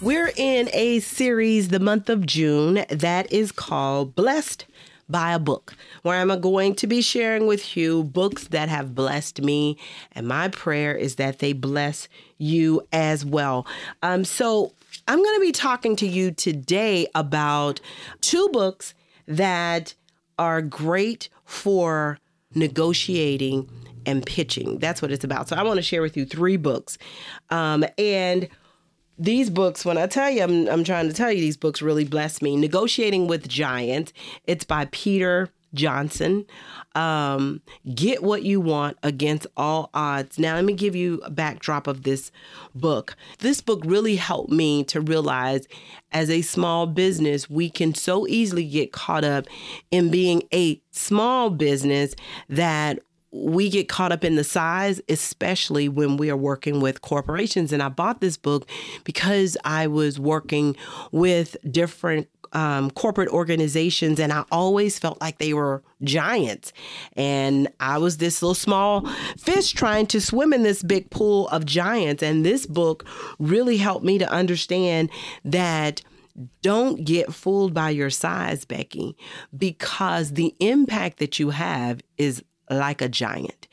We're in a series the month of June that is called Blessed by a Book, where I'm going to be sharing with you books that have blessed me. And my prayer is that they bless you as well. Um, so I'm going to be talking to you today about two books that are great for negotiating and pitching. That's what it's about. So I want to share with you three books. Um, and these books, when I tell you, I'm, I'm trying to tell you, these books really bless me. Negotiating with Giants, it's by Peter Johnson. Um, Get What You Want Against All Odds. Now, let me give you a backdrop of this book. This book really helped me to realize as a small business, we can so easily get caught up in being a small business that we get caught up in the size, especially when we are working with corporations. And I bought this book because I was working with different um, corporate organizations, and I always felt like they were giants. And I was this little small fish trying to swim in this big pool of giants. And this book really helped me to understand that don't get fooled by your size, Becky, because the impact that you have is like a giant.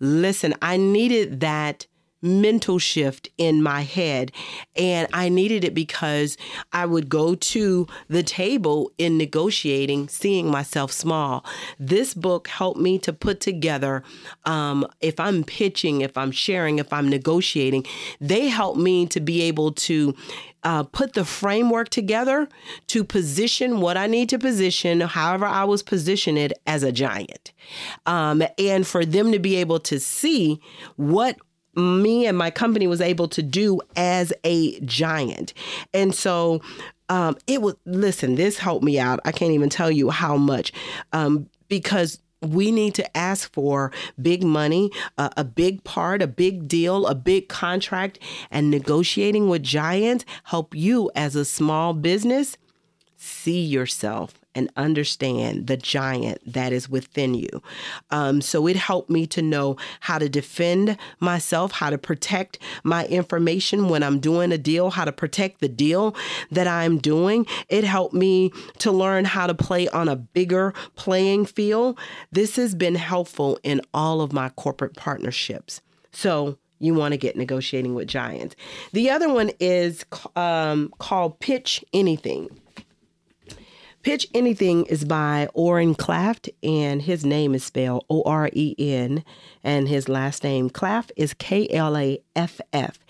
Listen, I needed that mental shift in my head. And I needed it because I would go to the table in negotiating, seeing myself small. This book helped me to put together, um, if I'm pitching, if I'm sharing, if I'm negotiating, they help me to be able to uh, put the framework together to position what I need to position, however I was positioned as a giant. Um, and for them to be able to see what me and my company was able to do as a giant. And so um, it was, listen, this helped me out. I can't even tell you how much um, because we need to ask for big money, uh, a big part, a big deal, a big contract, and negotiating with giants help you as a small business see yourself and understand the giant that is within you. Um, so it helped me to know how to defend myself, how to protect my information when I'm doing a deal, how to protect the deal that I'm doing. It helped me to learn how to play on a bigger playing field. This has been helpful in all of my corporate partnerships. So, you want to get negotiating with giants. The other one is um, called Pitch Anything. Pitch Anything is by Oren Klaff, and his name is spelled O R E N, and his last name Klaff is K L A F F.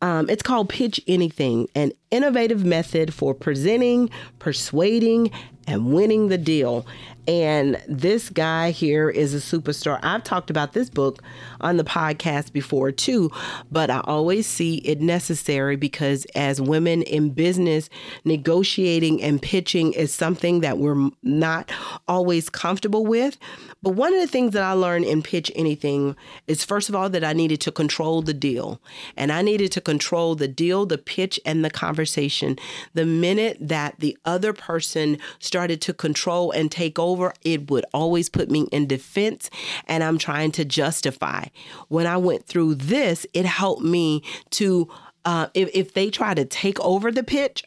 Um, it's called Pitch Anything, an innovative method for presenting, persuading, and winning the deal. And this guy here is a superstar. I've talked about this book on the podcast before too, but I always see it necessary because as women in business, negotiating and pitching is something that we're not always comfortable with. But one of the things that I learned in Pitch Anything is first of all that I needed to control the deal. And I needed to control the deal, the pitch, and the conversation. The minute that the other person started to control and take over, over, it would always put me in defense and I'm trying to justify. When I went through this, it helped me to, uh, if, if they try to take over the pitch,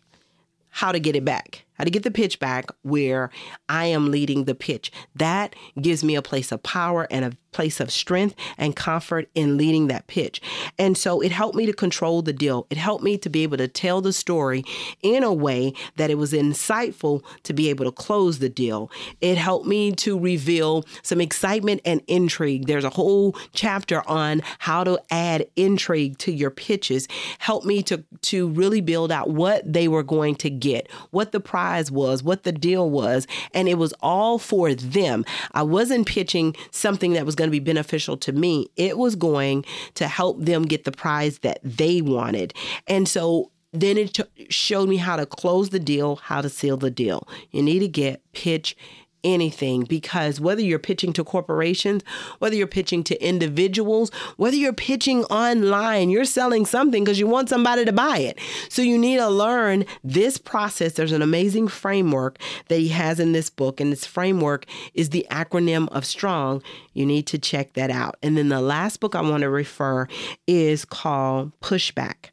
how to get it back how to get the pitch back where I am leading the pitch. That gives me a place of power and a place of strength and comfort in leading that pitch. And so it helped me to control the deal. It helped me to be able to tell the story in a way that it was insightful to be able to close the deal. It helped me to reveal some excitement and intrigue. There's a whole chapter on how to add intrigue to your pitches. Helped me to to really build out what they were going to get, what the prize was, what the deal was, and it was all for them. I wasn't pitching something that was going to be beneficial to me. It was going to help them get the prize that they wanted. And so Then it t- showed me how to close the deal, how to seal the deal. You need to get pitch anything because whether you're pitching to corporations, whether you're pitching to individuals, whether you're pitching online, you're selling something because you want somebody to buy it. So you need to learn this process. There's an amazing framework that he has in this book, and this framework is the acronym of STRONG. You need to check that out. And then the last book I want to refer is called Pushback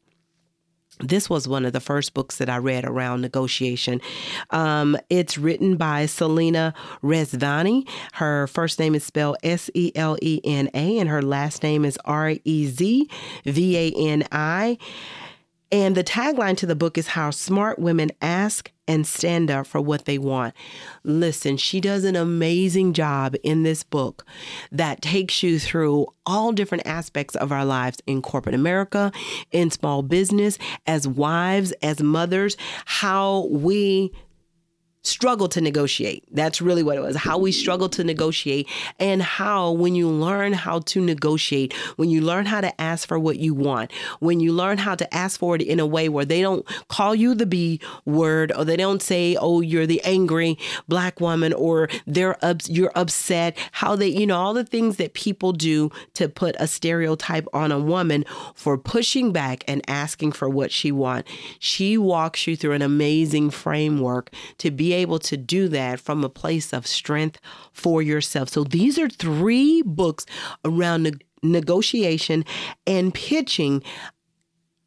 this was one of the first books that I read around negotiation. Um, it's written by Selena Rezvani. Her first name is spelled S E L E N A, and her last name is R E Z V A N I. And the tagline to the book is How Smart Women Ask and Stand Up for What They Want. Listen, she does an amazing job in this book that takes you through all different aspects of our lives in corporate America, in small business, as wives, as mothers, how we struggle to negotiate. That's really what it was. How we struggle to negotiate and how when you learn how to negotiate, when you learn how to ask for what you want, when you learn how to ask for it in a way where they don't call you the B word or they don't say, "Oh, you're the angry black woman" or they're you're upset, how they, you know, all the things that people do to put a stereotype on a woman for pushing back and asking for what she wants. She walks you through an amazing framework to be able to do that from a place of strength for yourself. So these are three books around ne- negotiation and pitching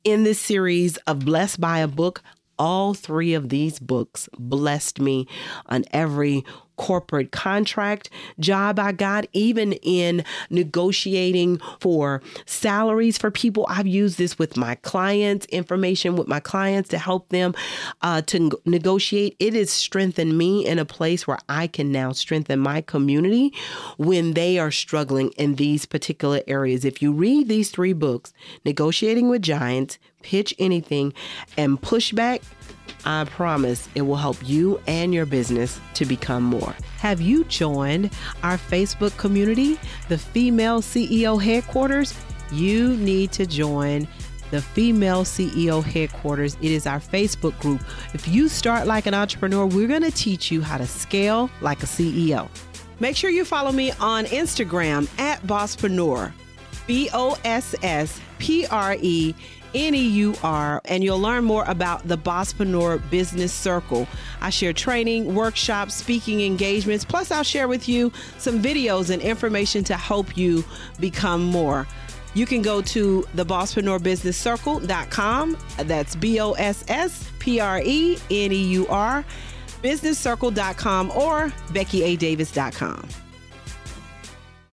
in this series of Blessed by a Book. All three of these books blessed me on every corporate contract job I got, even in negotiating for salaries for people. I've used this with my clients, information with my clients to help them uh, to negotiate. It has strengthened me in a place where I can now strengthen my community when they are struggling in these particular areas. If you read these three books, Negotiating with Giants, Pitch Anything, and push back, I promise it will help you and your business to become more. Have you joined our Facebook community, the Female CEO Headquarters? You need to join the Female CEO Headquarters. It is our Facebook group. If you start like an entrepreneur, we're going to teach you how to scale like a CEO. Make sure you follow me on Instagram at Bosspreneur, B O S S P R E N-E-U-R, and you'll learn more about the Bosspreneur Business Circle. I share training, workshops, speaking engagements, plus I'll share with you some videos and information to help you become more. You can go to the Circle.com. That's B O S S P R E N E U R, businesscircle.com or BeckyADavis.com.